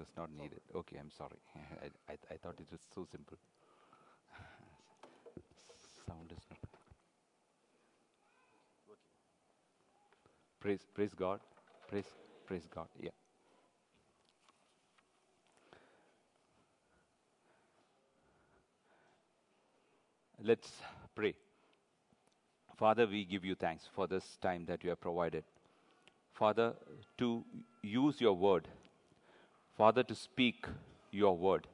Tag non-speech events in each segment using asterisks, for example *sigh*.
was not needed. Okay, I'm sorry. *laughs* I, I, I thought it was so simple. *laughs* Sound is not. Praise, praise God. Praise, praise God. Yeah. Let's pray. Father, we give you thanks for this time that you have provided. Father, to use your word. Father, to speak your word.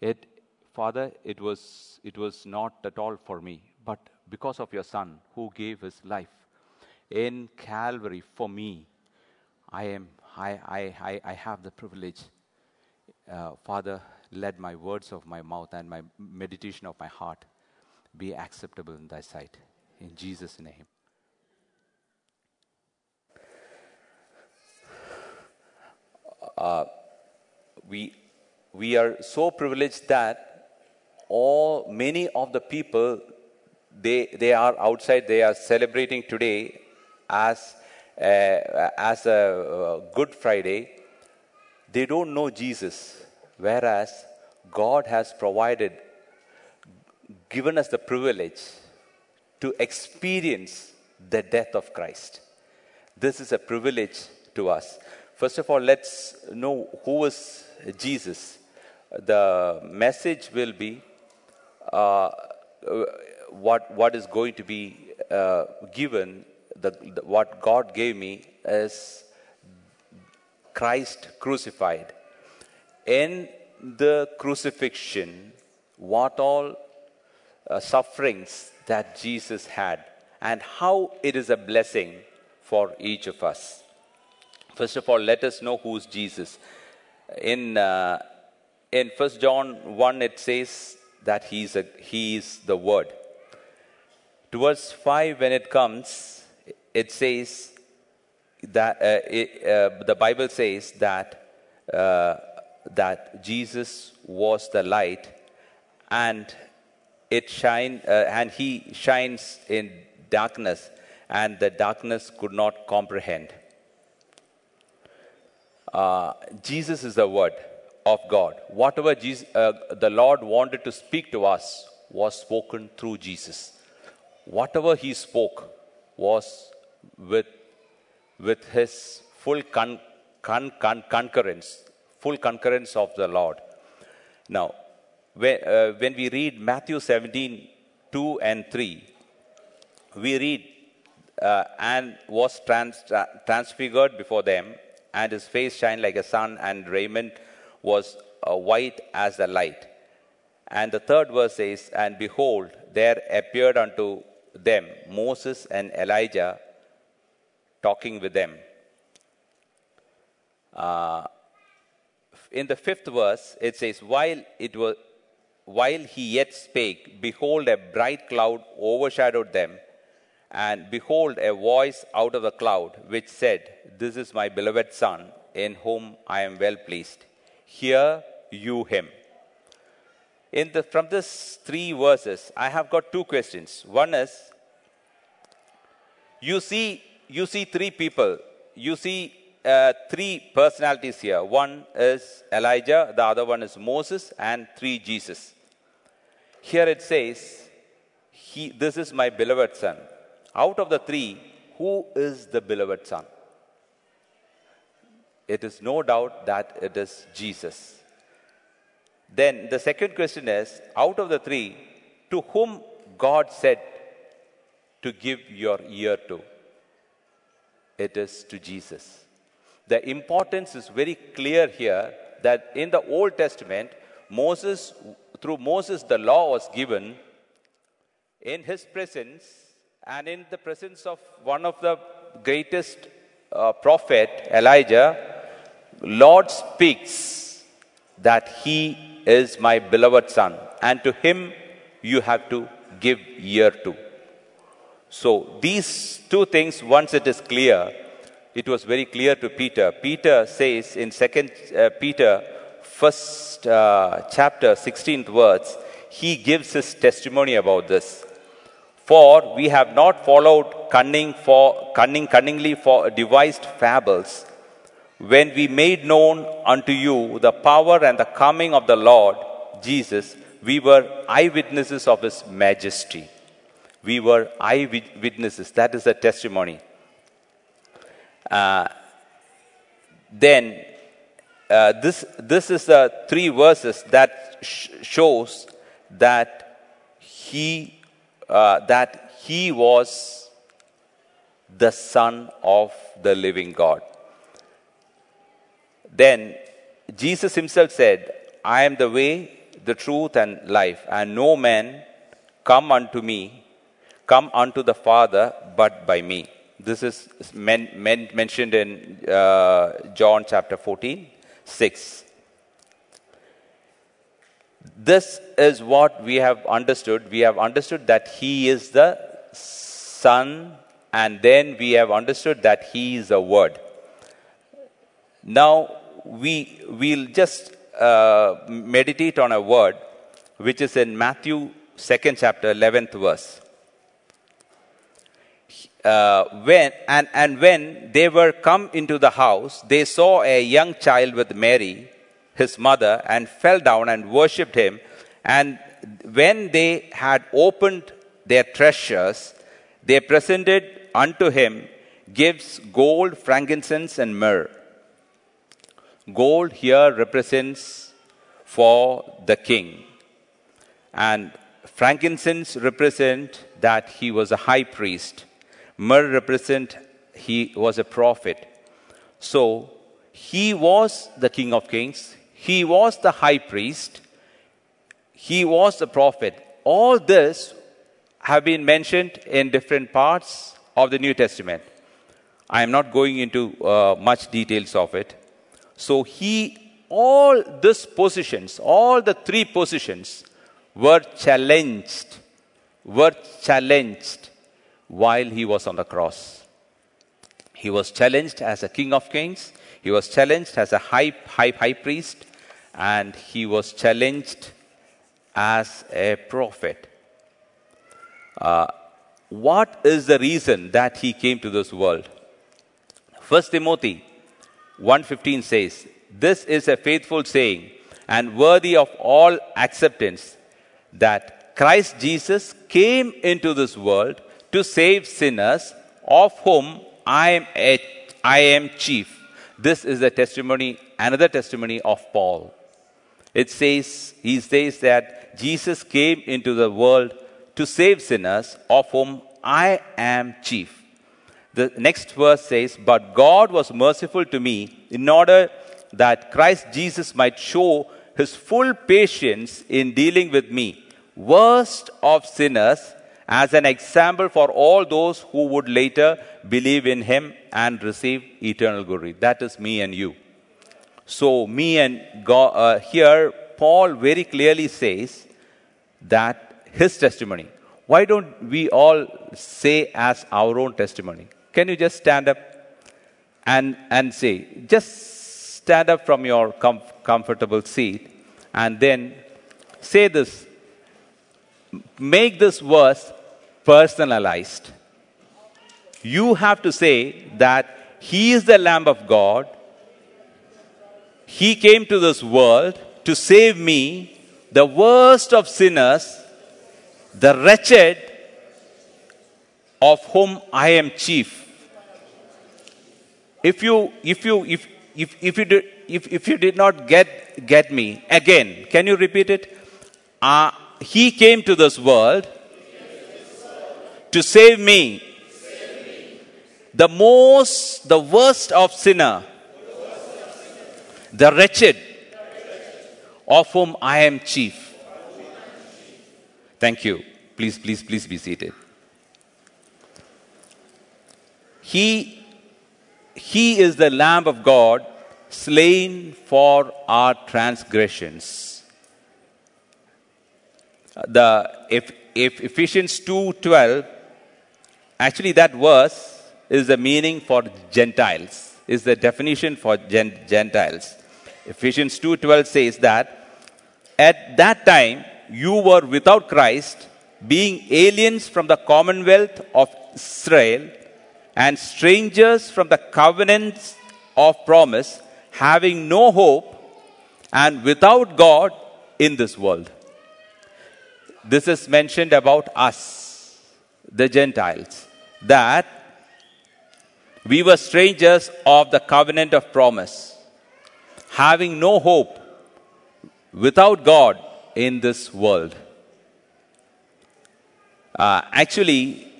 It, Father, it was, it was not at all for me, but because of your Son who gave his life in Calvary for me, I am, I, I, I, I have the privilege. Uh, Father, let my words of my mouth and my meditation of my heart be acceptable in thy sight. In Jesus' name. Uh, we, we are so privileged that all many of the people they, they are outside they are celebrating today as uh, as a good friday they don't know jesus whereas god has provided given us the privilege to experience the death of Christ. This is a privilege to us. First of all, let's know who is Jesus. The message will be uh, what, what is going to be uh, given, the, the, what God gave me is Christ crucified. In the crucifixion, what all uh, sufferings that Jesus had and how it is a blessing for each of us. First of all, let us know who's Jesus. In, uh, in 1 John 1, it says that he's a, he is the Word. To verse 5, when it comes, it says that uh, it, uh, the Bible says that, uh, that Jesus was the light and it shine uh, and he shines in darkness and the darkness could not comprehend uh, jesus is the word of god. Whatever jesus, uh, the lord wanted to speak to us was spoken through jesus. Whatever he spoke was with with his full con, con, con, concurrence full concurrence of the lord. Now when, uh, when we read Matthew 17, 2 and 3, we read, uh, and was trans- transfigured before them, and his face shined like a sun, and raiment was uh, white as the light. And the third verse says, And behold, there appeared unto them Moses and Elijah talking with them. Uh, in the fifth verse, it says, While it was while he yet spake, behold, a bright cloud overshadowed them. And behold, a voice out of the cloud which said, This is my beloved Son, in whom I am well pleased. Hear you him. In the, from these three verses, I have got two questions. One is, you see, you see three people. You see uh, three personalities here. One is Elijah, the other one is Moses, and three Jesus. Here it says, he, This is my beloved son. Out of the three, who is the beloved son? It is no doubt that it is Jesus. Then the second question is out of the three, to whom God said to give your ear to? It is to Jesus. The importance is very clear here that in the Old Testament, Moses through Moses, the law was given in his presence and in the presence of one of the greatest uh, prophet, Elijah, Lord speaks that he is my beloved son and to him you have to give ear to. So these two things, once it is clear, it was very clear to Peter. Peter says in second uh, Peter first uh, chapter, 16th words, he gives his testimony about this. For we have not followed cunning for cunning, cunningly for devised fables when we made known unto you the power and the coming of the Lord Jesus, we were eyewitnesses of his majesty. We were eyewitnesses. That is a testimony. Uh, then, uh, this, this is the three verses that sh- shows that he, uh, that he was the Son of the living God. Then Jesus himself said, I am the way, the truth, and life, and no man come unto me, come unto the Father but by me. This is men, men, mentioned in uh, John chapter 14, 6. This is what we have understood. We have understood that He is the Son, and then we have understood that He is the Word. Now, we will just uh, meditate on a word which is in Matthew 2nd chapter 11th verse. Uh, when and, and when they were come into the house, they saw a young child with Mary, his mother, and fell down and worshipped him. And when they had opened their treasures, they presented unto him gifts, gold, frankincense, and myrrh. Gold here represents for the king. And frankincense represent that he was a high priest. Myrrh represent he was a prophet. So he was the king of kings. He was the high priest. He was the prophet. All this have been mentioned in different parts of the New Testament. I am not going into uh, much details of it. So he, all these positions, all the three positions were challenged, were challenged while he was on the cross. He was challenged as a king of kings, he was challenged as a high, high, high priest, and he was challenged as a prophet. Uh, what is the reason that he came to this world? First Timothy 1:15 says, "This is a faithful saying and worthy of all acceptance that Christ Jesus came into this world to save sinners, of whom I am, a, I am chief." This is the testimony, another testimony of Paul. It says, he says that Jesus came into the world to save sinners, of whom I am chief. The next verse says, But God was merciful to me in order that Christ Jesus might show his full patience in dealing with me, worst of sinners, as an example for all those who would later believe in him and receive eternal glory. That is me and you. So, me and God, uh, here, Paul very clearly says that his testimony. Why don't we all say as our own testimony? Can you just stand up and, and say, just stand up from your com- comfortable seat and then say this. Make this verse personalized. You have to say that He is the Lamb of God. He came to this world to save me, the worst of sinners, the wretched, of whom I am chief. If you if you if if, if you did if, if you did not get get me again can you repeat it? Uh, he came to this world to save me the most the worst of sinner the wretched of whom i am chief thank you please please please be seated he he is the Lamb of God slain for our transgressions. The if, if Ephesians 2:12, actually that verse is the meaning for Gentiles, is the definition for Gentiles. Ephesians 2:12 says that at that time you were without Christ, being aliens from the commonwealth of Israel and strangers from the covenants of promise, having no hope and without God in this world. This is mentioned about us, the Gentiles, that we were strangers of the covenant of promise, having no hope without God in this world. Uh, actually,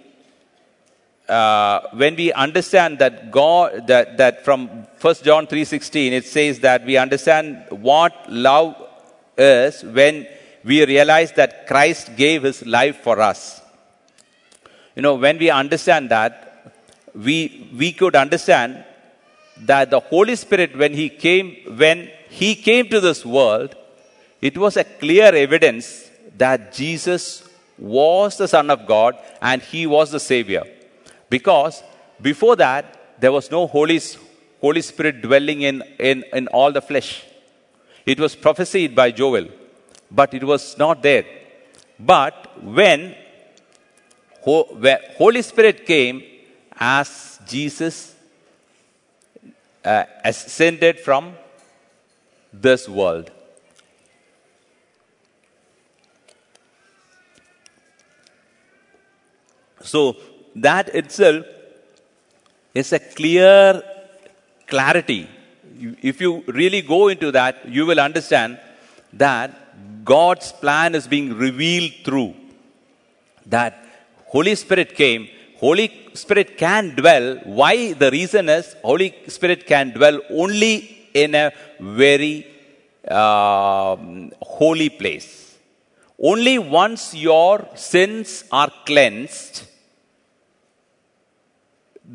uh, when we understand that God, that, that from 1 John 3.16, it says that we understand what love is when we realize that Christ gave his life for us. You know, when we understand that, we, we could understand that the Holy Spirit, when he came, when he came to this world, it was a clear evidence that Jesus was the Son of God and he was the Savior. Because before that, there was no Holy, Holy Spirit dwelling in, in, in all the flesh. It was prophesied by Joel, but it was not there. But when, Holy Spirit came as Jesus uh, ascended from this world, So that itself is a clear clarity. If you really go into that, you will understand that God's plan is being revealed through that Holy Spirit came. Holy Spirit can dwell. Why? The reason is Holy Spirit can dwell only in a very uh, holy place. Only once your sins are cleansed,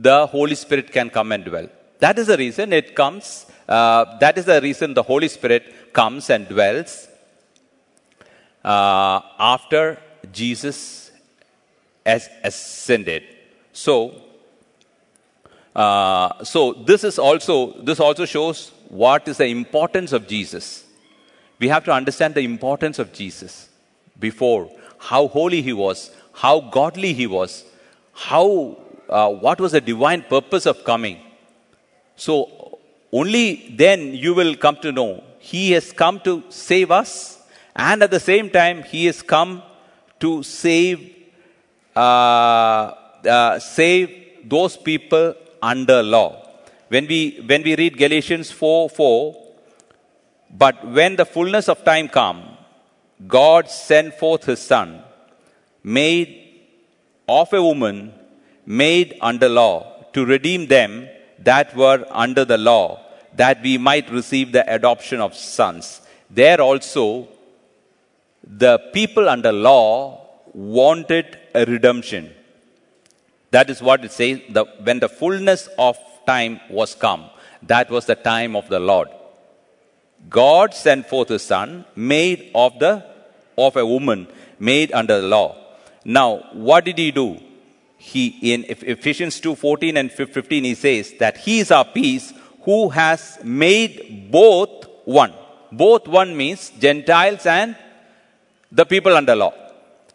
the Holy Spirit can come and dwell. That is the reason it comes. Uh, that is the reason the Holy Spirit comes and dwells uh, after Jesus has ascended. So, uh, so this is also this also shows what is the importance of Jesus. We have to understand the importance of Jesus before how holy he was, how godly he was, how uh, what was the divine purpose of coming. So, only then you will come to know He has come to save us, and at the same time, He has come to save, uh, uh, save those people under law. When we, when we read Galatians 4 4, but when the fullness of time come, God sent forth His Son, made of a woman made under law to redeem them that were under the law, that we might receive the adoption of sons. There also, the people under law wanted a redemption. That is what it says the, when the fullness of time was come. That was the time of the Lord. God sent forth his son made of the of a woman made under the law. Now, what did he do? he in Ephesians 2:14 and 15 he says that he is our peace who has made both one. Both one means Gentiles and the people under law.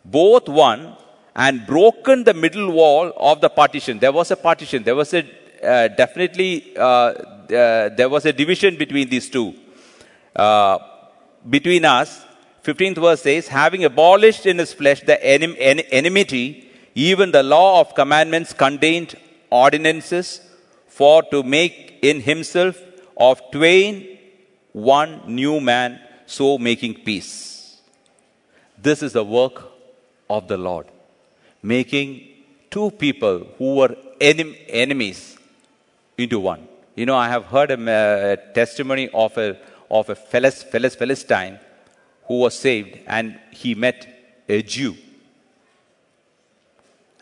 Both one and broken the middle wall of the partition. There was a partition. There was a uh, definitely uh, uh, there was a division between these two. Uh, between us, 15th verse says, having abolished in his flesh the enem- en- enmity even the law of commandments contained ordinances for to make in himself of twain one new man, so making peace. This is the work of the Lord, making two people who were enem- enemies into one. You know, I have heard a, a testimony of a, of a Philistine who was saved and he met a Jew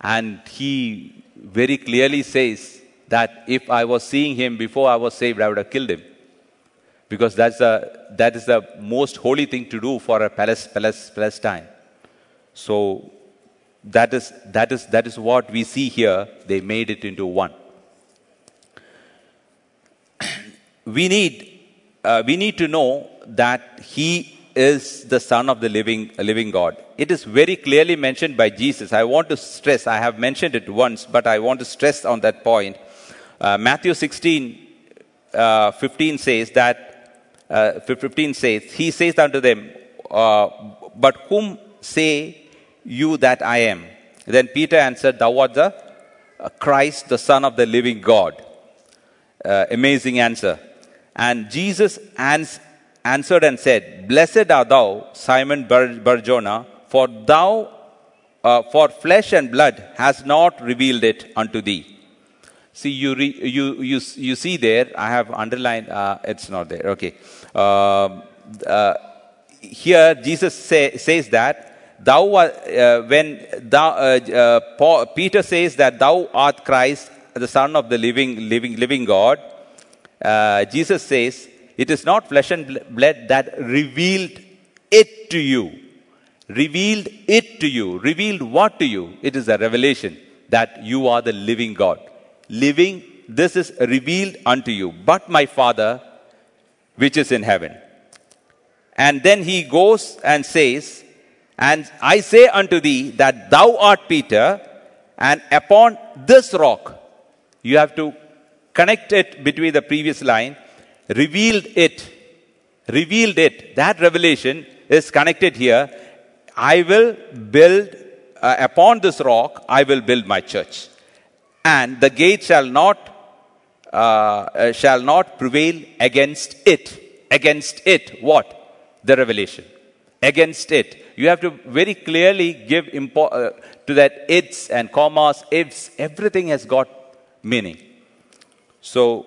and he very clearly says that if I was seeing him before I was saved, I would have killed him. Because that's a, that is the most holy thing to do for a Palestine. So that is, that, is, that is what we see here. They made it into one. *clears throat* we, need, uh, we need to know that he is the Son of the living, living God. It is very clearly mentioned by Jesus. I want to stress, I have mentioned it once, but I want to stress on that point. Uh, Matthew 16, uh, 15 says that, uh, 15 says, He says unto them, uh, But whom say you that I am? Then Peter answered, Thou art the uh, Christ, the Son of the living God. Uh, amazing answer. And Jesus ans- answered and said, Blessed art thou, Simon Bar- Barjona, for thou, uh, for flesh and blood has not revealed it unto thee. See, you, re, you, you, you see there, I have underlined, uh, it's not there, okay. Um, uh, here, Jesus say, says that, thou, uh, when thou, uh, uh, Paul, Peter says that thou art Christ, the Son of the living, living, living God, uh, Jesus says, it is not flesh and blood that revealed it to you. Revealed it to you. Revealed what to you? It is a revelation that you are the living God. Living, this is revealed unto you. But my Father, which is in heaven. And then he goes and says, And I say unto thee that thou art Peter, and upon this rock, you have to connect it between the previous line, revealed it, revealed it. That revelation is connected here. I will build, uh, upon this rock, I will build my church. And the gate shall not, uh, uh, shall not prevail against it. Against it, what? The revelation. Against it. You have to very clearly give impo- uh, to that its and commas, ifs, everything has got meaning. So,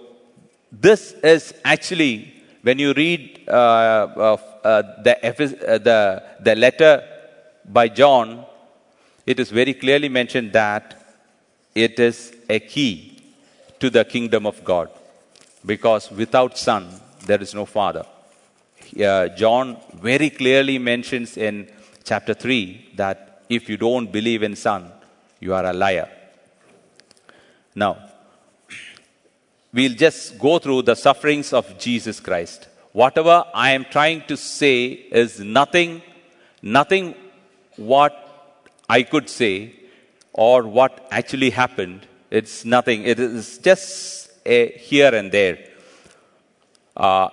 this is actually, when you read uh, uh, the, uh, the, the letter by John, it is very clearly mentioned that it is a key to the kingdom of God. Because without Son, there is no Father. Uh, John very clearly mentions in chapter 3 that if you don't believe in Son, you are a liar. Now, we'll just go through the sufferings of Jesus Christ. Whatever I am trying to say is nothing, nothing what I could say or what actually happened. It's nothing. It is just a here and there. Uh,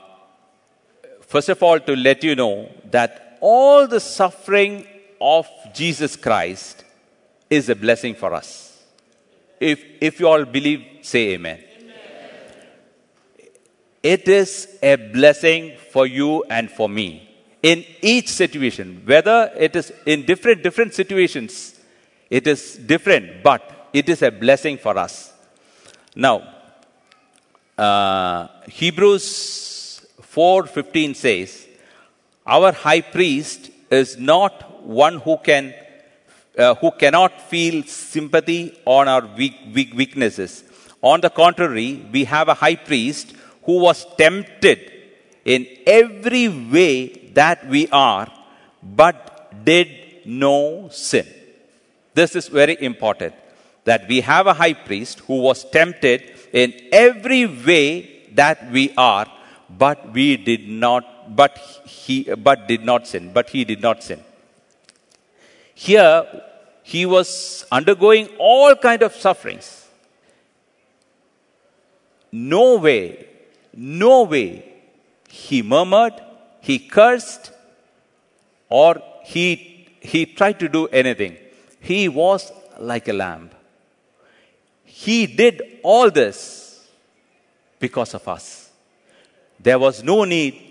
first of all, to let you know that all the suffering of Jesus Christ is a blessing for us. If, if you all believe, say amen. It is a blessing for you and for me. In each situation, whether it is in different, different situations, it is different, but it is a blessing for us. Now, uh, Hebrews 4.15 says, Our high priest is not one who can uh, who cannot feel sympathy on our weak, weak weaknesses. On the contrary, we have a high priest who was tempted in every way that we are, but did no sin. This is very important that we have a high priest who was tempted in every way that we are, but we did not, but he, but did not sin, but he did not sin. Here, he was undergoing all kind of sufferings. No way, no way he murmured, he cursed, or he, he tried to do anything. He was like a lamb. He did all this because of us. There was no need,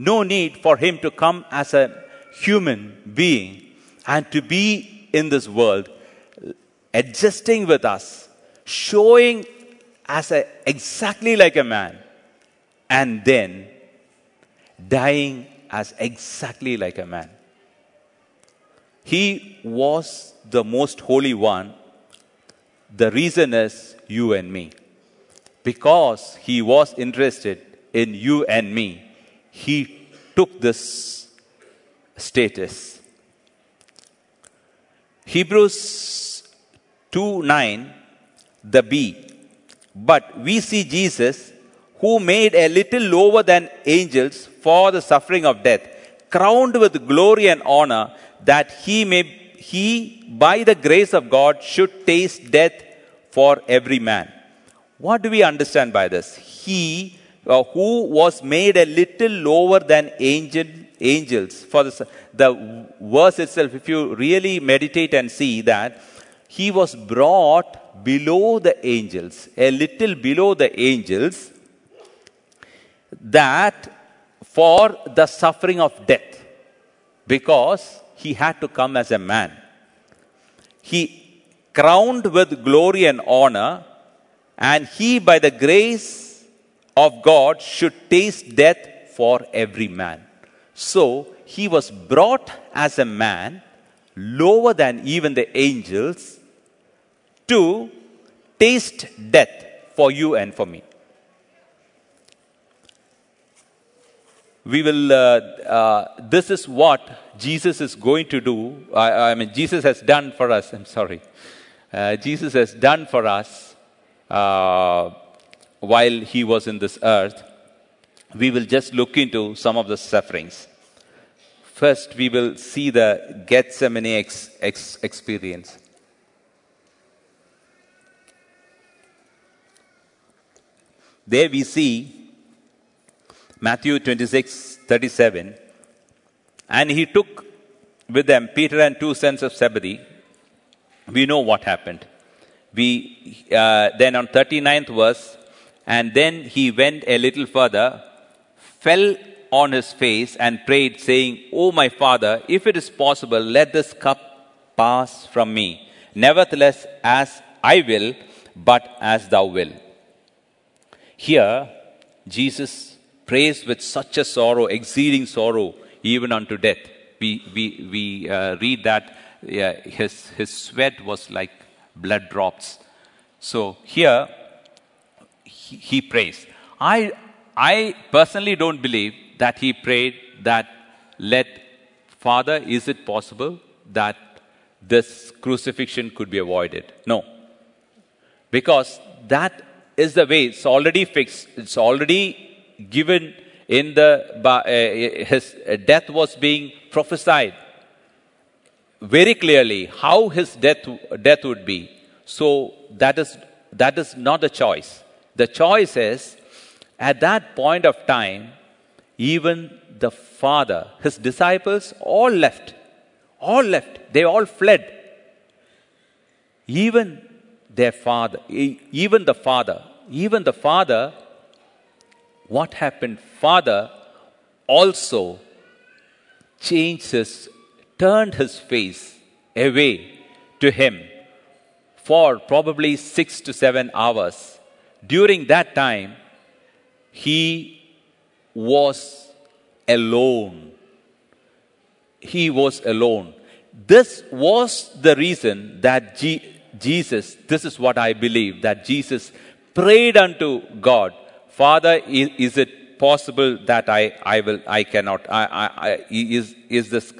no need for him to come as a human being and to be in this world, adjusting with us, showing as a, exactly like a man, and then dying as exactly like a man. He was the most holy one. The reason is you and me. Because he was interested in you and me, he took this status. Hebrews 2 9, the B. But we see Jesus, who made a little lower than angels for the suffering of death, crowned with glory and honor, that he may, he, by the grace of God, should taste death for every man. What do we understand by this? He uh, who was made a little lower than angel, angels. For the, the verse itself, if you really meditate and see that, he was brought below the angels, a little below the angels, that for the suffering of death, because he had to come as a man. He crowned with glory and honor, and he, by the grace of God, should taste death for every man. So he was brought as a man, lower than even the angels, to taste death for you and for me. we will, uh, uh, this is what Jesus is going to do. I, I, mean, Jesus has done for us. I'm sorry. Uh, Jesus has done for us uh, while he was in this earth. We will just look into some of the sufferings. First, we will see the Gethsemane ex, ex, experience. There we see Matthew 26, 37. And he took with them Peter and two sons of Zebedee. We know what happened. We, uh, then on 39th verse, and then he went a little further, fell on his face and prayed, saying, O my father, if it is possible, let this cup pass from me. Nevertheless, as I will, but as thou will. Here, Jesus prays with such a sorrow, exceeding sorrow, even unto death. We, we, we uh, read that yeah, his, his sweat was like blood drops. So here, he, prays. I, I personally don't believe that he prayed that, let, Father, is it possible that this crucifixion could be avoided? No. Because that is the way, it's already fixed, it's already given in the, uh, his death was being prophesied very clearly how his death, death would be. So that is, that is not a choice. The choice is at that point of time, even the Father, his disciples, all left. All left. They all fled. Even their father, even the Father, even the Father what happened? Father also changed his, turned his face away to him for probably six to seven hours. During that time, he was alone. He was alone. This was the reason that G- Jesus, this is what I believe, that Jesus prayed unto God Father, is, is it possible that I, I will, I cannot, I, I, I is, is this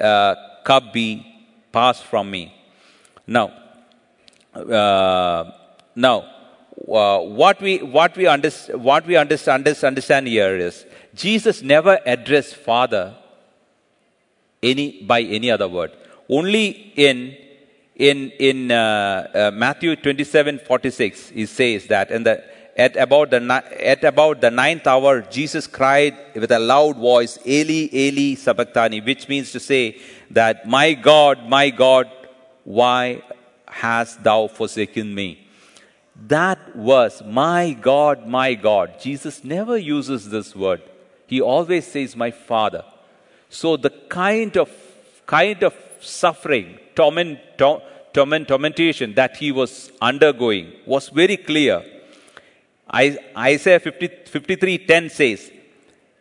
uh, cup be passed from me? Now, uh, now, uh, what we what we understand what we understand understand here is Jesus never addressed Father any by any other word. Only in in in uh, uh, Matthew twenty seven forty six he says that, and the at about the, at about the ninth hour, Jesus cried with a loud voice, Eli, Eli, sabachthani, which means to say that, my God, my God, why hast thou forsaken me? That verse, my God, my God, Jesus never uses this word. He always says, my Father. So the kind of, kind of suffering, torment, torment, tormentation that he was undergoing was very clear Isaiah 50, 53:10 says,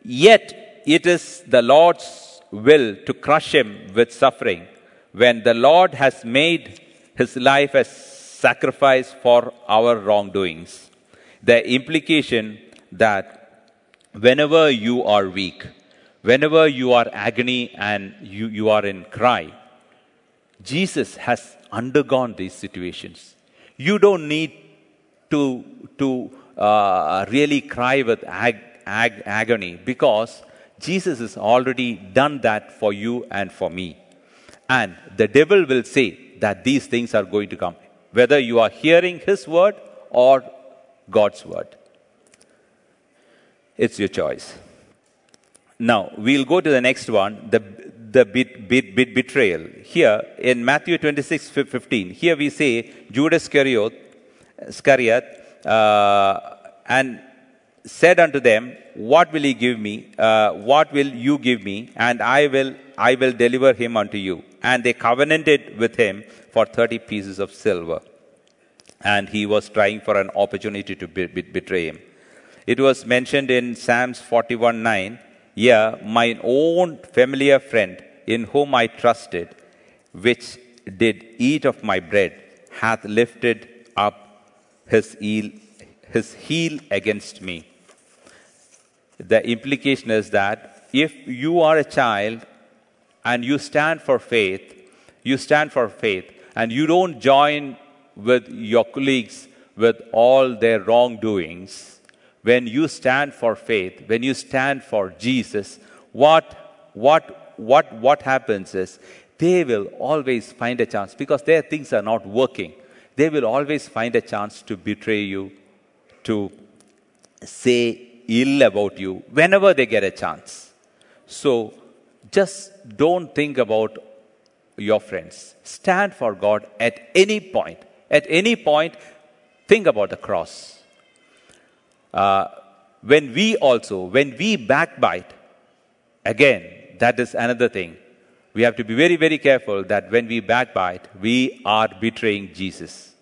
Yet it is the Lord's will to crush him with suffering when the Lord has made his life a sacrifice for our wrongdoings. The implication that whenever you are weak, whenever you are agony and you, you are in cry, Jesus has undergone these situations. You don't need to, to uh, really cry with ag- ag- agony because Jesus has already done that for you and for me. And the devil will say that these things are going to come, whether you are hearing his word or God's word. It's your choice. Now, we'll go to the next one the, the bit, bit, bit betrayal. Here in Matthew 26 15, here we say Judas Iscariot, Iscariot uh, and said unto them, What will he give me? Uh, what will you give me? And I will, I will deliver him unto you. And they covenanted with him for 30 pieces of silver. And he was trying for an opportunity to be, be, betray him. It was mentioned in Psalms 41 9, Yeah, my own familiar friend, in whom I trusted, which did eat of my bread, hath lifted up his his heel against me the implication is that if you are a child and you stand for faith, you stand for faith, and you don't join with your colleagues with all their wrongdoings, when you stand for faith, when you stand for Jesus, what, what, what, what happens is they will always find a chance because their things are not working. They will always find a chance to betray you, to say ill about you whenever they get a chance. So just don't think about your friends. Stand for God at any point. At any point, think about the cross. Uh, when we also, when we backbite, again, that is another thing. We have to be very, very careful that when we backbite, we are betraying Jesus.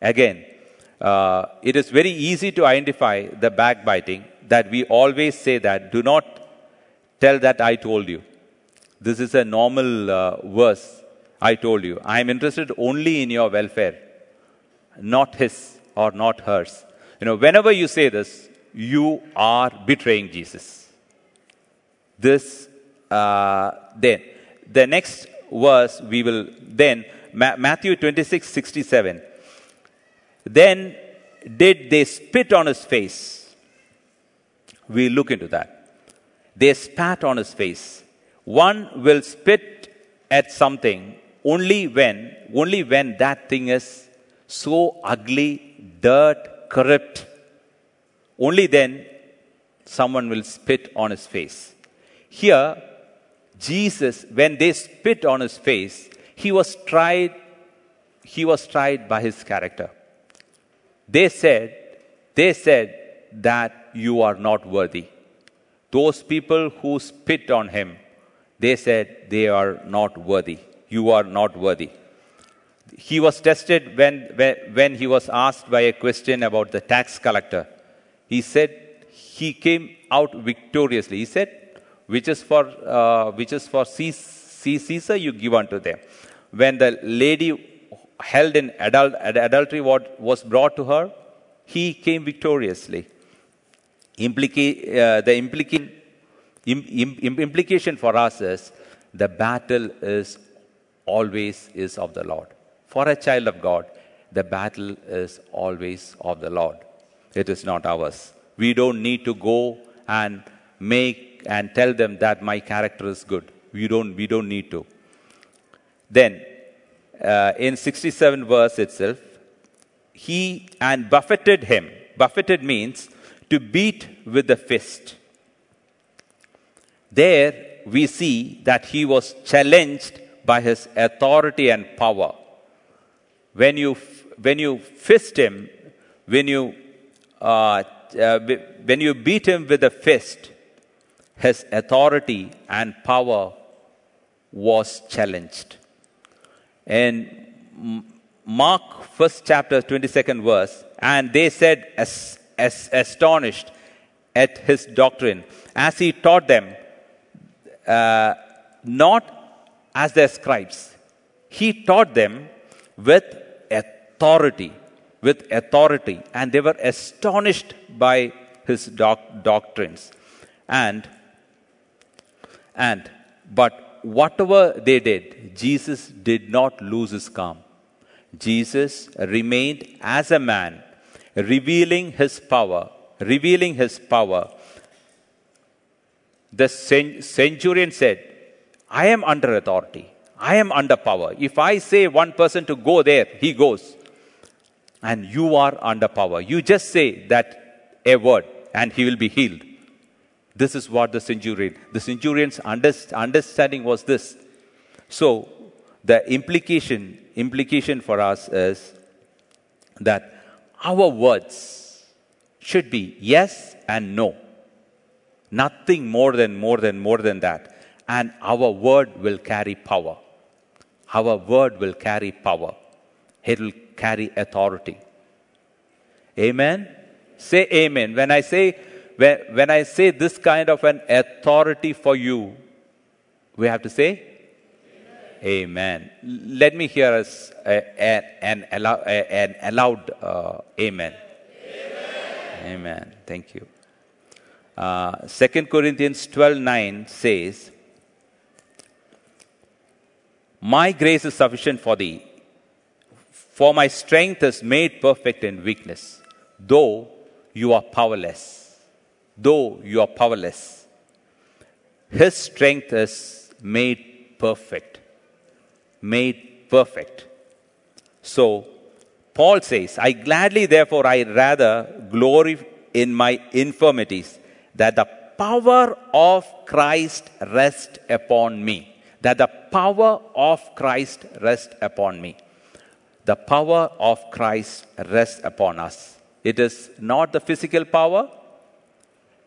Again, uh, it is very easy to identify the backbiting that we always say that do not tell that I told you. This is a normal uh, verse. I told you. I am interested only in your welfare, not his or not hers. You know, whenever you say this, you are betraying Jesus. This, uh, then, the next verse we will then, Ma- Matthew 26 67. Then did they spit on his face? We look into that. They spat on his face. One will spit at something only when, only when that thing is so ugly, dirt, corrupt. Only then someone will spit on his face. Here, Jesus, when they spit on his face, he was tried, he was tried by his character. They said, they said that you are not worthy. Those people who spit on him, they said they are not worthy. You are not worthy. He was tested when, when, he was asked by a question about the tax collector. He said he came out victoriously. He said, which is for, uh, which is for Caesar, you give unto them. When the lady held in adult, adultery what was brought to her, he came victoriously. Implica- uh, the implica- Im- Im- implication for us is the battle is always is of the Lord. For a child of God, the battle is always of the Lord. It is not ours. We don't need to go and make and tell them that my character is good. We don't, we don't need to. Then uh, in 67 verse itself, he and buffeted him. Buffeted means to beat with the fist. There we see that he was challenged by his authority and power. When you, when you fist him, when you, uh, uh, when you beat him with a fist, his authority and power was challenged. And Mark, first chapter, 22nd verse, and they said, as, as, astonished at his doctrine, as he taught them, uh, not as their scribes. He taught them with authority, with authority, and they were astonished by his doc- doctrines. And, and, but whatever they did, Jesus did not lose his calm. Jesus remained as a man, revealing his power, revealing his power. The centurion said, I am under authority. I am under power. If I say one person to go there, he goes. And you are under power. You just say that a word and he will be healed. This is what the centurion, the centurion's understanding was this. So the implication, implication for us is that our words should be yes and no. Nothing more than more than more than that. And our word will carry power. Our word will carry power. It will carry authority. Amen. Say amen. When I say when, I say this kind of an authority for you, we have to say Amen. Let me hear us an, an, aloud uh, amen. amen. Amen. Thank you. Uh, 2 Corinthians 12 9 says, My grace is sufficient for thee, for my strength is made perfect in weakness, though you are powerless. Though you are powerless, His strength is made perfect made perfect. So, Paul says, I gladly, therefore, I rather glory in my infirmities, that the power of Christ rest upon me. That the power of Christ rest upon me. The power of Christ rests upon us. It is not the physical power,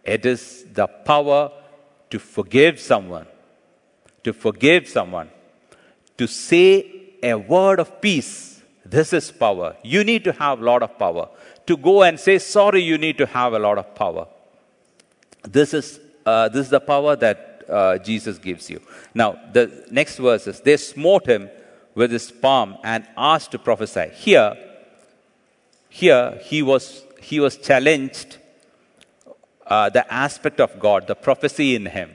it is the power to forgive someone. To forgive someone to say a word of peace. This is power. You need to have a lot of power. To go and say sorry, you need to have a lot of power. This is, uh, this is the power that uh, Jesus gives you. Now, the next verse is they smote him with his palm and asked to prophesy. Here, here he was, he was challenged uh, the aspect of God, the prophecy in him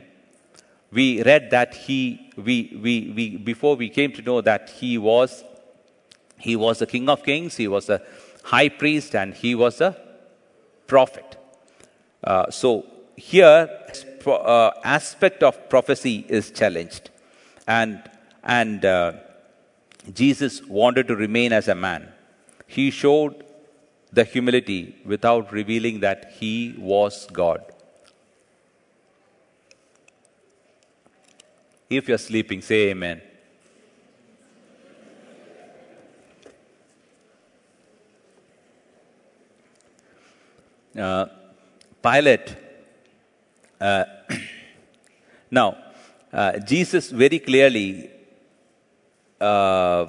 we read that he, we, we, we, before we came to know that he was, he was the King of Kings, he was a high priest, and he was a prophet. Uh, so here, uh, aspect of prophecy is challenged, and and uh, Jesus wanted to remain as a man. He showed the humility without revealing that he was God. If you're sleeping, say amen. Uh, Pilate, uh, *clears throat* now, uh, Jesus very clearly, uh,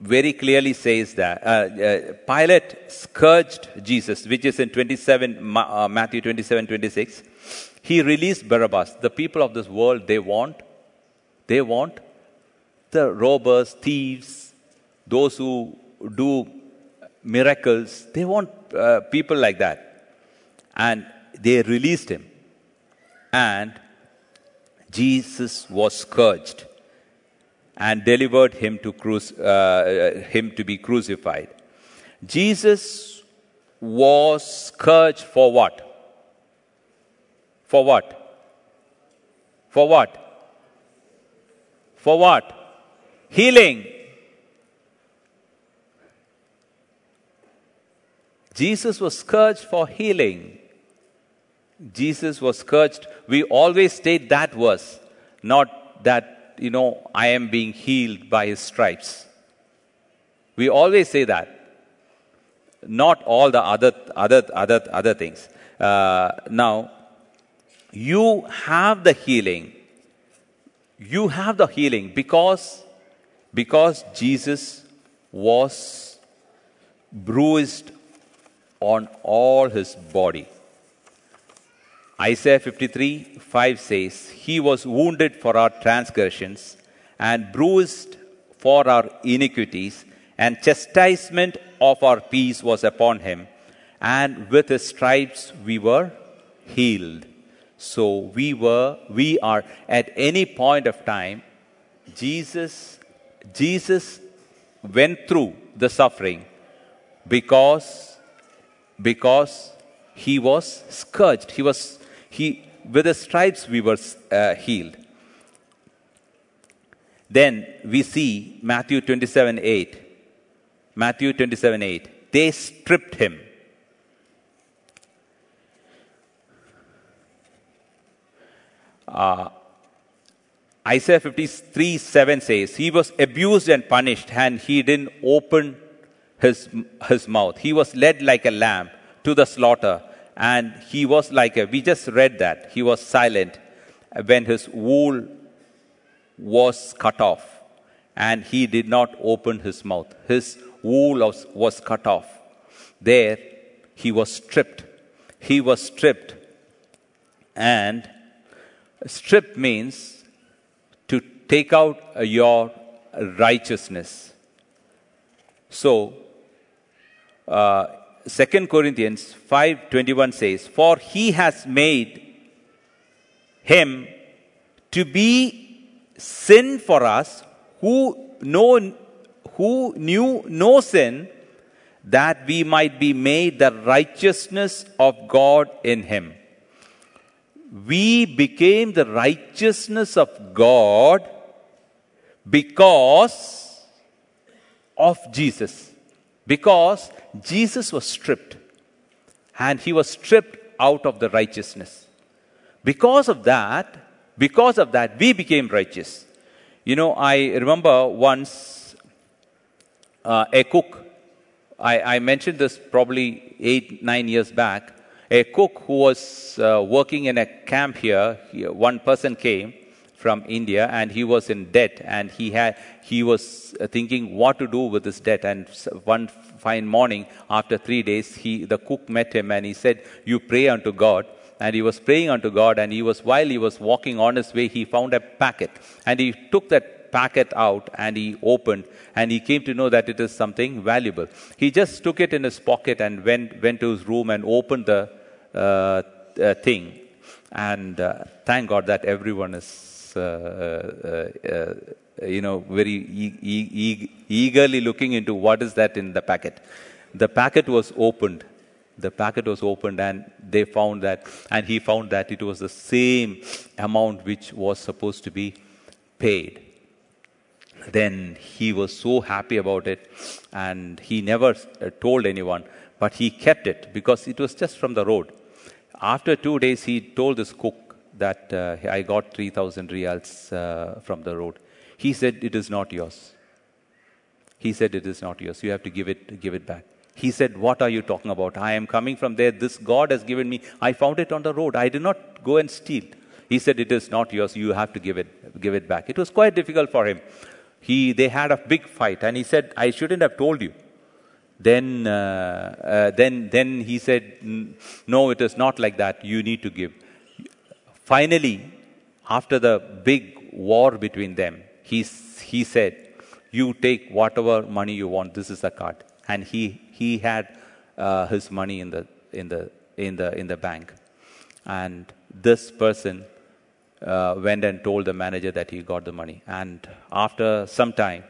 very clearly says that uh, uh, Pilate scourged Jesus, which is in 27, Matthew 27, 26. He released Barabbas. The people of this world, they want, they want the robbers, thieves, those who do miracles. They want uh, people like that. And they released him. And Jesus was scourged and delivered him to, cru- uh, him to be crucified. Jesus was scourged for what? For what? For what? For what? Healing. Jesus was scourged for healing. Jesus was scourged. We always state that verse, not that, you know, I am being healed by his stripes. We always say that. Not all the other, other, other, other things. Uh, now, you have the healing. You have the healing because, because Jesus was bruised on all his body. Isaiah 53 5 says, He was wounded for our transgressions and bruised for our iniquities, and chastisement of our peace was upon him, and with his stripes we were healed. So we were, we are at any point of time, Jesus, Jesus went through the suffering because, because he was scourged. He was, he, with the stripes we were uh, healed. Then we see Matthew 27 8. Matthew 27 8. They stripped him Uh, Isaiah 53 7 says, He was abused and punished, and he didn't open his, his mouth. He was led like a lamb to the slaughter, and he was like a, we just read that, he was silent when his wool was cut off, and he did not open his mouth. His wool was, was cut off. There, he was stripped. He was stripped. And stripped means to take out your righteousness. So, uh, 2 Corinthians 5:21 says, "For he has made him to be sin for us who know who knew no sin that we might be made the righteousness of God in him." We became the righteousness of God because of Jesus. Because Jesus was stripped and he was stripped out of the righteousness. Because of that, because of that, we became righteous. You know, I remember once uh, a cook, I, I, mentioned this probably eight, nine years back. A cook who was uh, working in a camp here, one person came from India and he was in debt and he had he was thinking what to do with this debt. And one fine morning after 3 days he the cook met him and he said you pray unto God. And he was praying unto God and he was while he was walking on his way he found a packet. And he took that packet out and he opened and he came to know that it is something valuable. He just took it in his pocket and went went to his room and opened the uh, uh, thing. And uh, thank God that everyone is uh, uh, uh, you know, very e- e- eagerly looking into what is that in the packet. The packet was opened. The packet was opened, and they found that, and he found that it was the same amount which was supposed to be paid. Then he was so happy about it, and he never told anyone, but he kept it because it was just from the road. After two days, he told this cook, that uh, I got 3,000 reals uh, from the road. He said, It is not yours. He said, It is not yours. You have to give it, give it back. He said, What are you talking about? I am coming from there. This God has given me. I found it on the road. I did not go and steal. He said, It is not yours. You have to give it, give it back. It was quite difficult for him. He, they had a big fight, and he said, I shouldn't have told you. Then, uh, uh then, then he said, No, it is not like that. You need to give. Finally, after the big war between them, he, he said, You take whatever money you want, this is the card. And he, he had uh, his money in the, in, the, in, the, in the bank. And this person uh, went and told the manager that he got the money. And after some time,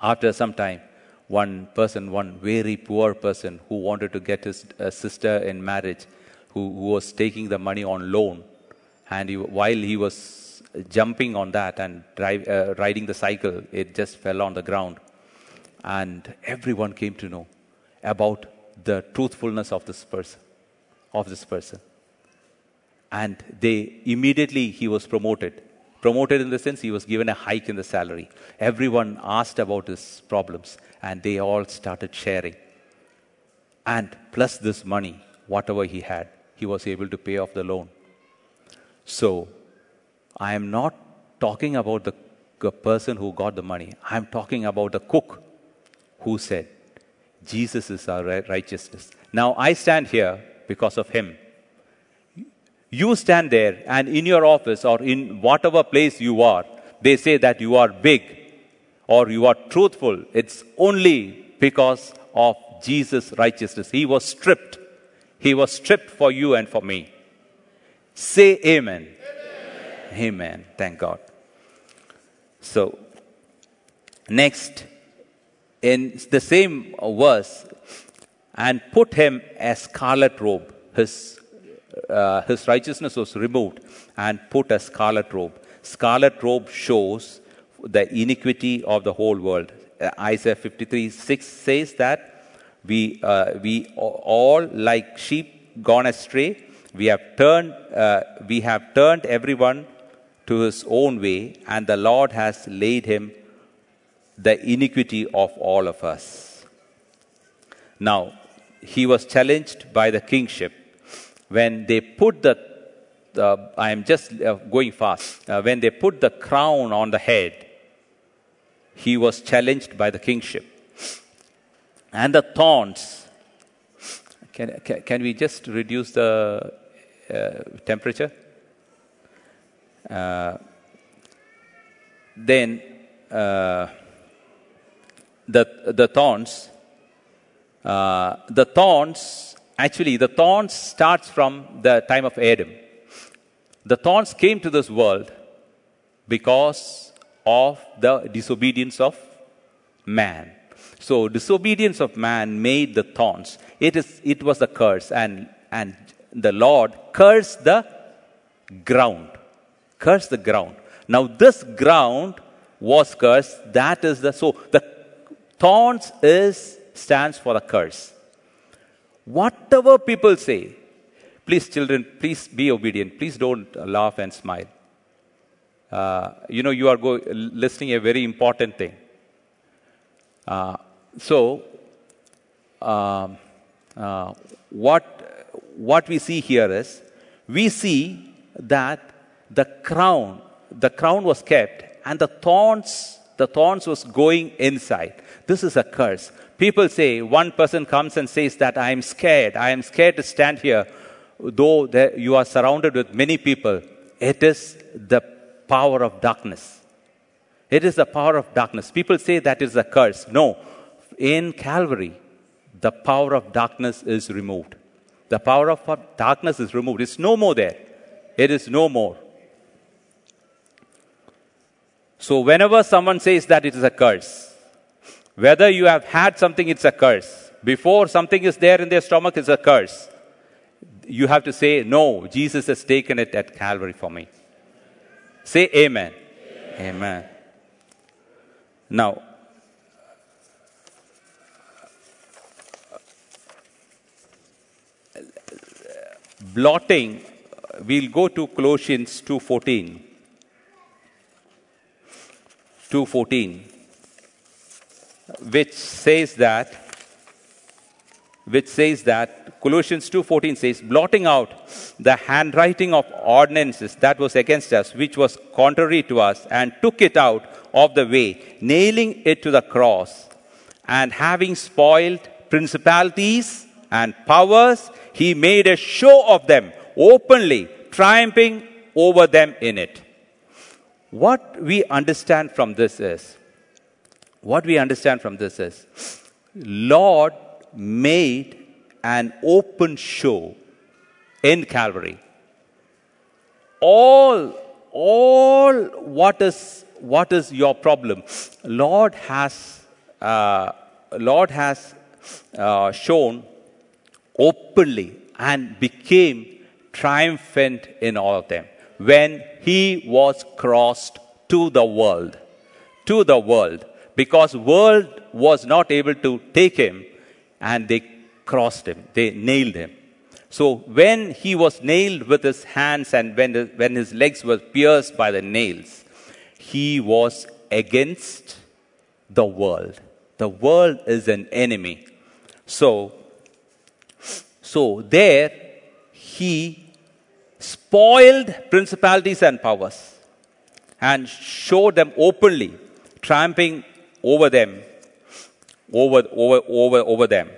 after some time, one person, one very poor person who wanted to get his uh, sister in marriage, who, who was taking the money on loan. And he, while he was jumping on that and drive, uh, riding the cycle, it just fell on the ground. And everyone came to know about the truthfulness of this person, of this person. And they immediately he was promoted. Promoted in the sense he was given a hike in the salary. Everyone asked about his problems, and they all started sharing. And plus this money, whatever he had, he was able to pay off the loan. So, I am not talking about the, person who got the money. I am talking about the cook who said, Jesus is our righteousness. Now, I stand here because of him. You stand there, and in your office or in whatever place you are, they say that you are big or you are truthful. It's only because of Jesus' righteousness. He was stripped he was stripped for you and for me. Say amen. Amen. amen. Thank God. So, next, in the same verse, and put him a scarlet robe. His, uh, his righteousness was removed and put a scarlet robe. Scarlet robe shows the iniquity of the whole world. Uh, Isaiah 53 6 says that we, uh, we all, like sheep, gone astray, We have turned, uh, we have turned everyone to his own way, and the Lord has laid him the iniquity of all of us. Now, he was challenged by the kingship when they put the, I am just uh, going fast, uh, when they put the crown on the head, he was challenged by the kingship. And the thorns. Can, can, can we just reduce the uh, temperature? Uh, then uh, the, the thorns, uh, the thorns, actually, the thorns starts from the time of Adam. The thorns came to this world because of the disobedience of man. So, disobedience of man made the thorns. It, is, it was a curse, and, and the Lord cursed the ground. Cursed the ground. Now, this ground was cursed. That is the so the thorns is stands for a curse. Whatever people say, please, children, please be obedient. Please don't laugh and smile. Uh, you know, you are go- listening a very important thing. Uh, so, um, uh, what, what we see here is we see that the crown, the crown was kept, and the thorns, the thorns was going inside. This is a curse. People say, one person comes and says that I am scared. I am scared to stand here, though there, you are surrounded with many people. It is the power of darkness. It is the power of darkness. People say that is a curse. No. In Calvary, the power of darkness is removed. The power of darkness is removed. It's no more there. It is no more. So, whenever someone says that it is a curse, whether you have had something, it's a curse. Before something is there in their stomach, it's a curse. You have to say, No, Jesus has taken it at Calvary for me. Say amen. Amen. amen. Now, blotting, we'll go to Colossians 2.14. 2.14, which says that, which says that, Colossians 2.14 says, blotting out the handwriting of ordinances that was against us, which was contrary to us, and took it out of the way, nailing it to the cross, and having spoiled principalities and powers, he made a show of them openly, triumphing over them in it. What we understand from this is, what we understand from this is, Lord made an open show in Calvary. All, all what is what is your problem? Lord has, uh, Lord has uh, shown openly and became triumphant in all of them when he was crossed to the world to the world because world was not able to take him and they crossed him they nailed him so when he was nailed with his hands and when, the, when his legs were pierced by the nails he was against the world. The world is an enemy. So, so there he spoiled principalities and powers and showed them openly, tramping over them, over, over, over, over them.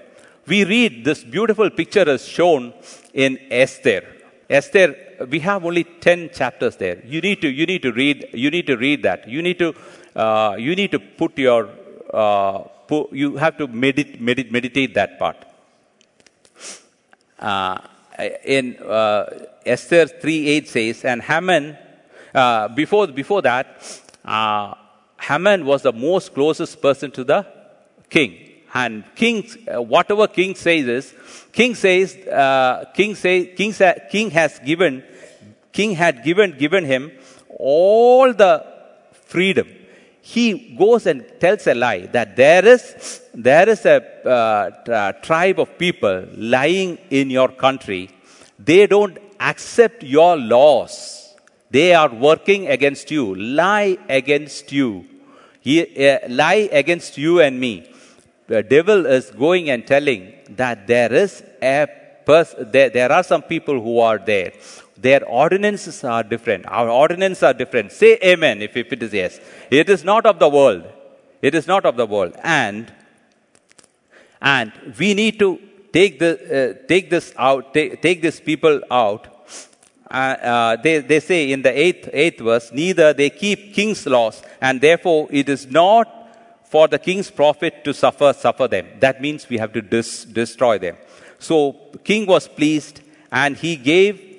We read this beautiful picture is shown in Esther. Esther we have only 10 chapters there. You need to, you need to read, you need to read that. You need to, uh, you need to put your, uh, put, you have to medit, medit, meditate that part. Uh, in uh, Esther 3.8 says, and Haman, uh, before, before that, uh, Haman was the most closest person to the king. And king, whatever king says is, king says, king say, king, king has given king had given, given him all the freedom. He goes and tells a lie that there is, there is a uh, tribe of people lying in your country. They don't accept your laws. They are working against you, lie against you, he, uh, lie against you and me. The devil is going and telling that there is a pers- there, there are some people who are there. Their ordinances are different. Our ordinances are different. Say amen if, if it is yes. It is not of the world. It is not of the world. And and we need to take, the, uh, take this out, take, take these people out. Uh, uh, they, they say in the eighth, eighth verse, neither they keep king's laws, and therefore it is not for the king's profit to suffer, suffer them. That means we have to dis- destroy them. So king was pleased, and he gave,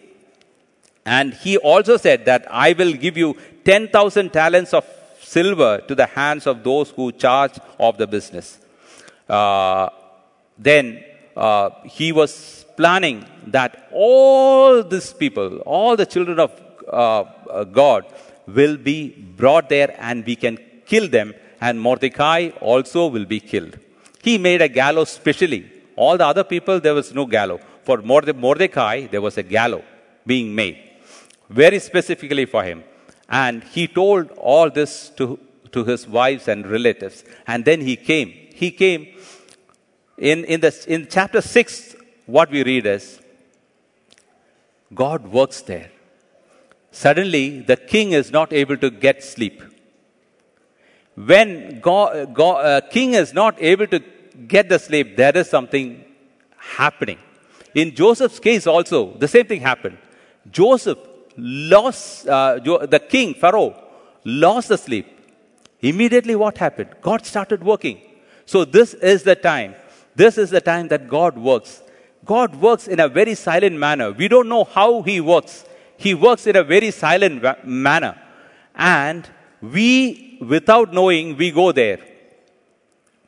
and he also said that I will give you 10,000 talents of silver to the hands of those who charge of the business. Uh, then uh, he was planning that all these people, all the children of uh, uh, God, will be brought there and we can kill them, and Mordecai also will be killed. He made a gallows specially. All the other people, there was no gallows. For Mordecai, there was a gallows being made, very specifically for him. And he told all this to, to his wives and relatives. And then he came. He came in, in, the, in chapter 6, what we read is God works there. Suddenly, the king is not able to get sleep. When God, God, uh, king is not able to get the sleep, there is something happening. In Joseph's case, also, the same thing happened. Joseph lost, uh, the king, Pharaoh, lost the sleep. Immediately, what happened? God started working. So, this is the time this is the time that God works. God works in a very silent manner. We don't know how He works. He works in a very silent manner. And we, without knowing, we go there.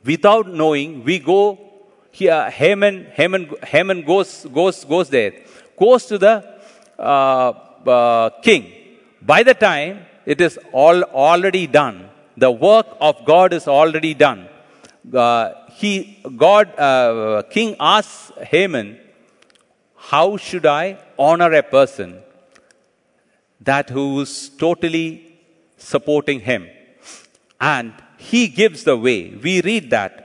Without knowing, we go here. Haman, Haman, Haman goes, goes, goes there, goes to the uh, uh, king. By the time it is all already done, the work of God is already done. Uh, he, God, uh, king asks Haman, how should I honor a person that who is totally supporting him? And he gives the way. We read that.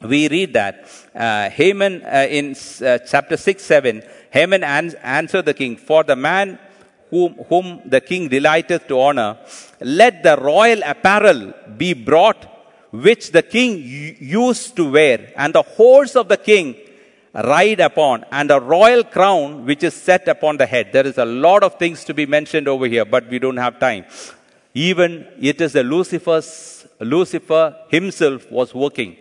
We read that uh, Haman uh, in uh, chapter 6 7, Haman ans- answered the king, For the man whom, whom the king delighteth to honor, let the royal apparel be brought which the king used to wear, and the horse of the king ride upon, and a royal crown which is set upon the head. There is a lot of things to be mentioned over here, but we don't have time. Even it is the Lucifer's, Lucifer himself was working.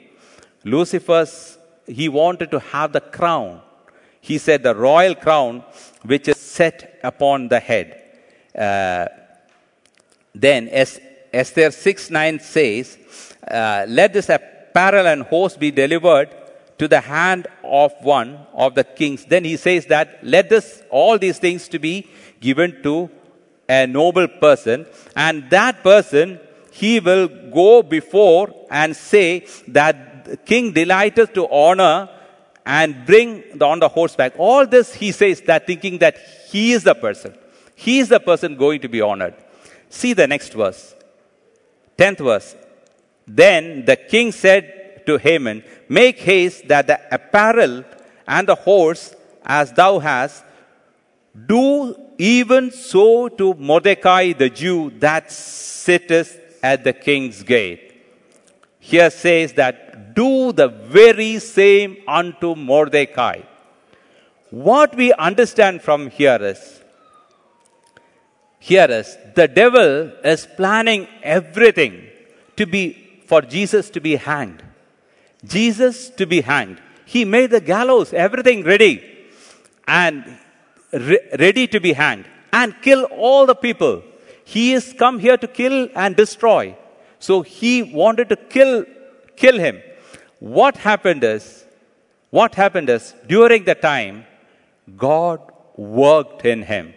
Lucifer's, he wanted to have the crown. He said the royal crown which is set upon the head. Uh, then as Esther 6 9 says, uh, let this apparel and host be delivered to the hand of one of the kings. Then he says that let this, all these things to be given to a noble person, and that person he will go before and say that the king delighteth to honor and bring on the horseback. All this he says that thinking that he is the person. He is the person going to be honored. See the next verse. Tenth verse. Then the king said to Haman, Make haste that the apparel and the horse, as thou hast, do even so to Mordecai the Jew that sitteth at the king's gate. Here says that do the very same unto Mordecai. What we understand from here is, here is the devil is planning everything to be for Jesus to be hanged. Jesus to be hanged. He made the gallows, everything ready, and re- ready to be hanged, and kill all the people. He is come here to kill and destroy. So he wanted to kill, kill him. What happened is, what happened is, during the time, God worked in him.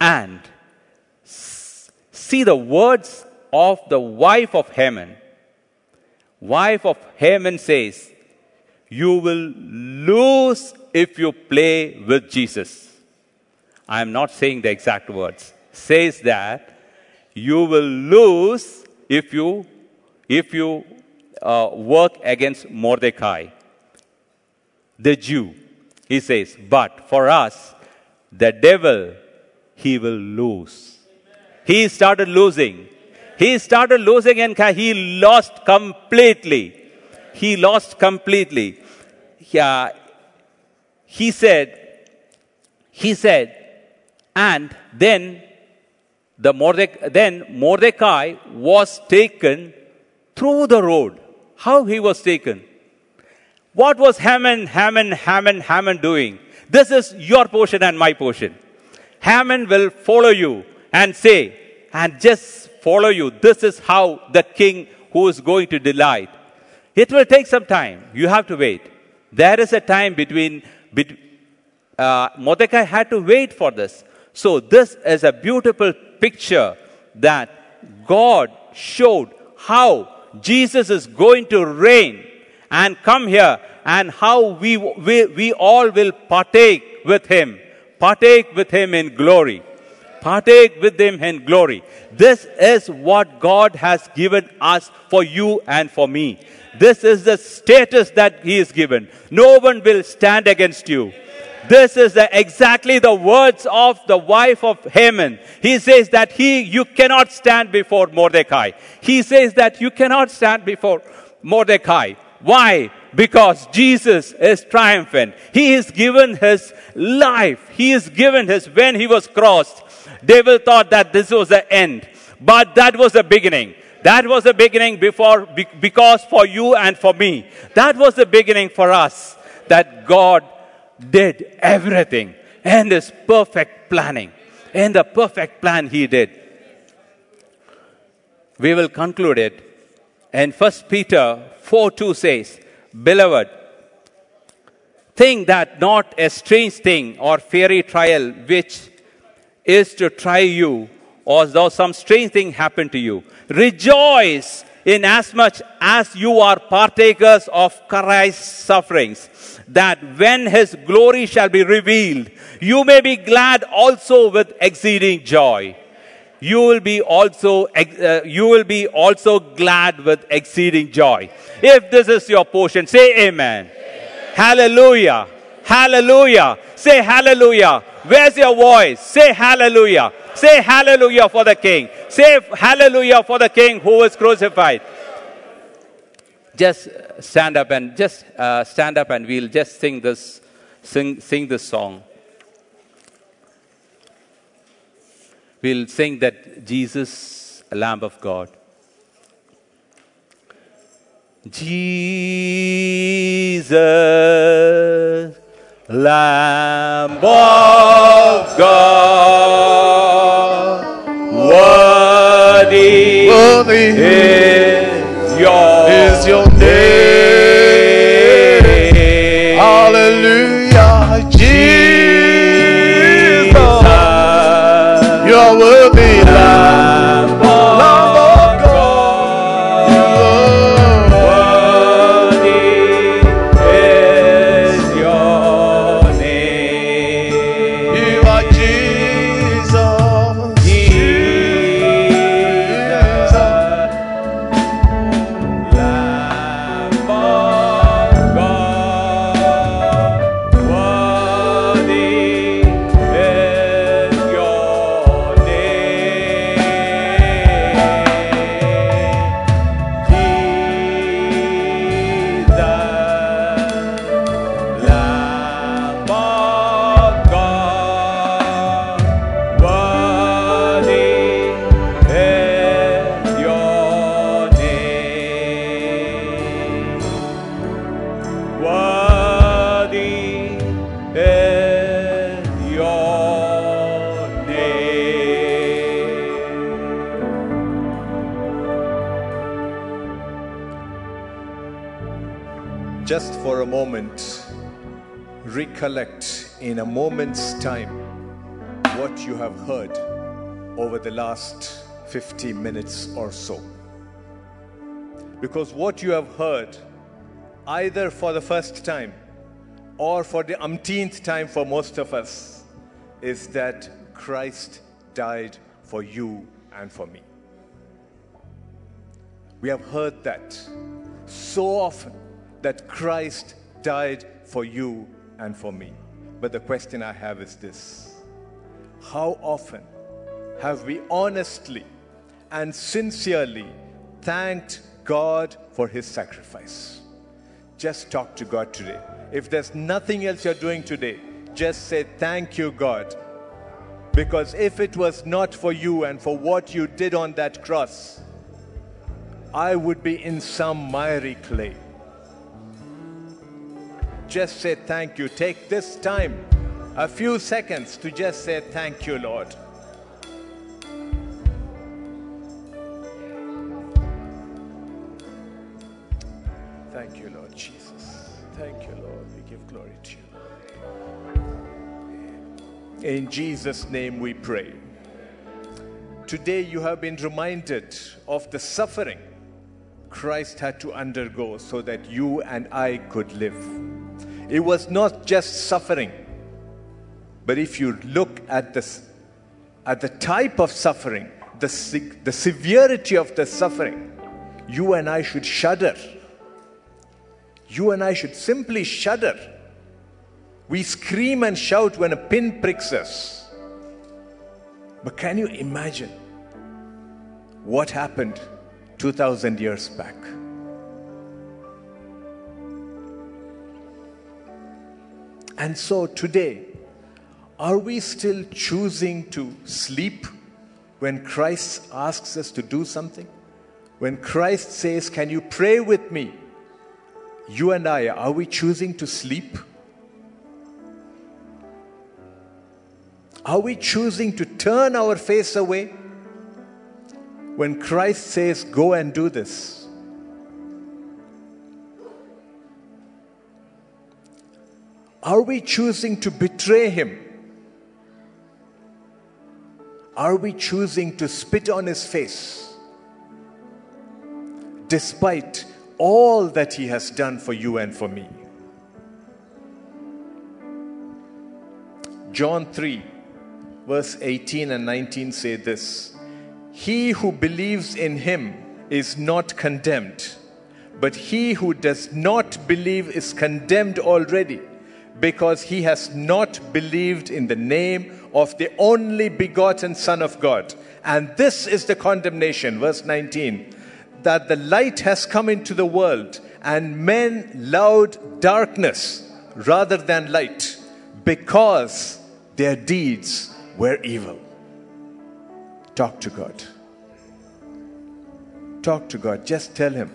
And see the words of the wife of Haman wife of Haman says, You will lose if you play with Jesus. I am not saying the exact words, says that you will lose if you, if you uh, work against Mordecai, the Jew. He says, but for us, the devil, he will lose. He started losing. He started losing and he lost completely. He lost completely. Yeah, he said, he said, and then the Mordecai, then Mordecai was taken through the road. How he was taken? What was Haman, Haman, Haman, Haman doing? This is your portion and my portion. Haman will follow you and say, and just follow you. This is how the king who is going to delight. It will take some time. You have to wait. There is a time between, between uh, Mordecai had to wait for this. So this is a beautiful picture that God showed how Jesus is going to reign and come here and how we, we, we all will partake with him. Partake with him in glory. Partake with him in glory. This is what God has given us for you and for me. This is the status that he is given. No one will stand against you. This is the, exactly the words of the wife of Haman. He says that he, you cannot stand before Mordecai. He says that you cannot stand before Mordecai. Why? Because Jesus is triumphant. He is given his life. He is given his, when he was crossed, devil thought that this was the end. But that was the beginning. That was the beginning before, because for you and for me. That was the beginning for us. That God did everything in his perfect planning. In the perfect plan he did. We will conclude it. And First Peter 4 2 says, Beloved, think that not a strange thing or fairy trial which is to try you, or though some strange thing happened to you. Rejoice inasmuch as you are partakers of Christ's sufferings, that when his glory shall be revealed, you may be glad also with exceeding joy. You will be also, uh, you will be also glad with exceeding joy. If this is your portion, say amen. amen. Hallelujah. Hallelujah. Say hallelujah. Where's your voice? Say hallelujah. Say hallelujah for the King. Say hallelujah for the King who was crucified. Just stand up and just uh, stand up and we'll just sing this, sing, sing this song. We'll sing that Jesus, Lamb of God. Jesus, Lamb of God, worthy, Worthy is your, is your name. Just for a moment, recollect in a moment's time what you have heard over the last 50 minutes or so. Because what you have heard, either for the first time or for the umpteenth time for most of us, is that Christ died for you and for me. We have heard that so often that Christ died for you and for me. But the question I have is this How often have we honestly and sincerely thanked God for his sacrifice? Just talk to God today. If there's nothing else you're doing today, just say, Thank you, God. Because if it was not for you and for what you did on that cross, I would be in some miry clay. Just say thank you. Take this time, a few seconds, to just say thank you, Lord. Thank you, Lord Jesus. Thank you, Lord. We give glory to you. In Jesus' name we pray. Today you have been reminded of the suffering Christ had to undergo so that you and I could live. It was not just suffering, but if you look at the, at the type of suffering, the, the severity of the suffering, you and I should shudder. You and I should simply shudder. We scream and shout when a pin pricks us. But can you imagine what happened 2000 years back? And so today, are we still choosing to sleep when Christ asks us to do something? When Christ says, Can you pray with me? You and I, are we choosing to sleep? Are we choosing to turn our face away when Christ says, Go and do this? Are we choosing to betray Him? Are we choosing to spit on His face despite all that He has done for you and for me? John 3, verse 18 and 19 say this He who believes in Him is not condemned, but he who does not believe is condemned already because he has not believed in the name of the only begotten Son of God. And this is the condemnation, verse 19, that the light has come into the world, and men loved darkness rather than light, because their deeds were evil. Talk to God. Talk to God. Just tell Him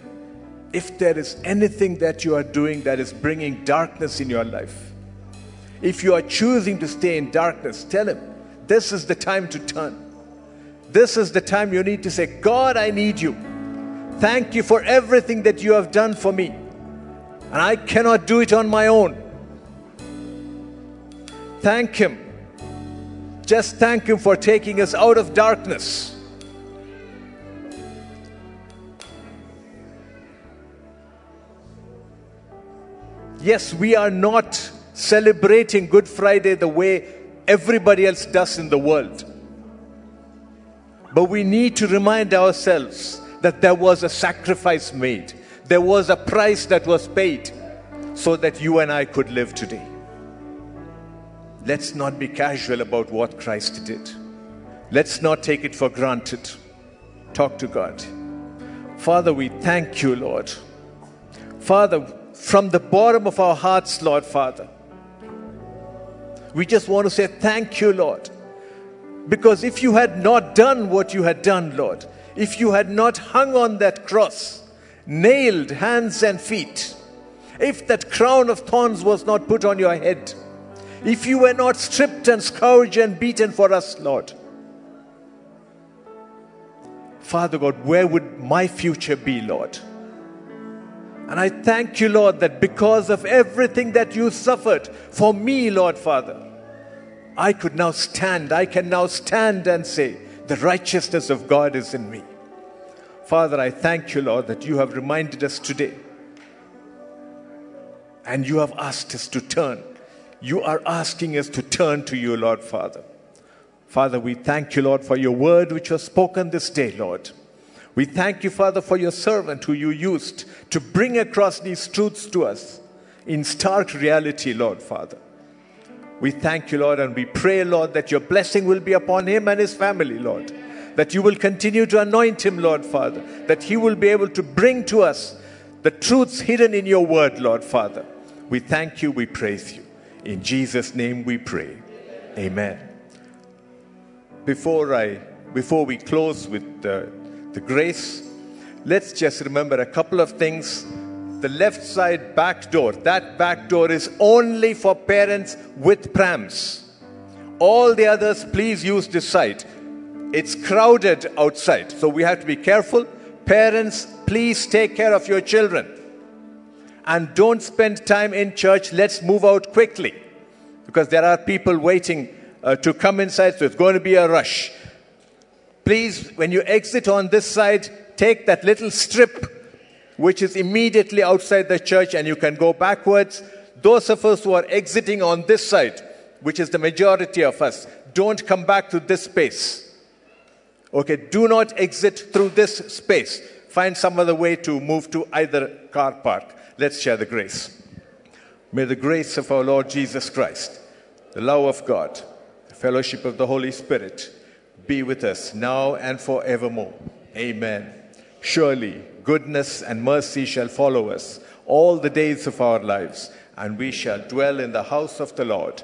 if there is anything that you are doing that is bringing darkness in your life if you are choosing to stay in darkness, tell Him, this is the time to turn. This is the time you need to say, God, I need you. Thank you for everything that you have done for me. And I cannot do it on my own. Thank Him. Just thank Him for taking us out of darkness. Yes, we are not celebrating Good Friday the way everybody else does in the world. But we need to remind ourselves that there was a sacrifice made, there was a price that was paid so that you and I could live today. Let's not be casual about what Christ did. Let's not take it for granted. Talk to God. Father, we thank you, Lord. Father, from the bottom of our hearts, Lord Father, we just want to say thank you, Lord. Because if you had not done what you had done, Lord, if you had not hung on that cross, nailed hands and feet, if that crown of thorns was not put on your head, if you were not stripped and scourged and beaten for us, Lord, Father God, where would my future be, Lord? And I thank you, Lord, that because of everything that you suffered for me, Lord Father, I could now stand. I can now stand and say, The righteousness of God is in me. Father, I thank you, Lord, that you have reminded us today and you have asked us to turn. you are asking us to turn to you, Lord Father. Father, we thank you, Lord, for your word which was spoken this day, Lord. We thank you, Father, for your servant who you used to bring across these truths to us in stark reality, Lord Father. We thank you, Lord, and we pray, Lord, that your blessing will be upon him and his family, Lord. That you will continue to anoint him, Lord Father. That he will be able to bring to us the truths hidden in your word, Lord Father. We thank you, we praise you. In Jesus' name we pray. Amen. Before I before we close with the, the grace, let's just remember a couple of things. The left side back door, that back door is only for parents with prams. All the others, please use this side. It's crowded outside, so we have to be careful. Parents, please take care of your children. And don't spend time in church. Let's move out quickly because there are people waiting uh, to come inside, so it's going to be a rush. Please, when you exit on this side, take that little strip which is immediately outside the church and you can go backwards. Those of us who are exiting on this side, which is the majority of us, don't come back to this space. Okay, do not exit through this space. Find some other way to move to either car park. Let's share the grace. May the grace of our Lord Jesus Christ, the love of God, the fellowship of the Holy Spirit be with us now and forevermore. Amen. Surely goodness and mercy shall follow us all the days of our lives, and we shall dwell in the house of the Lord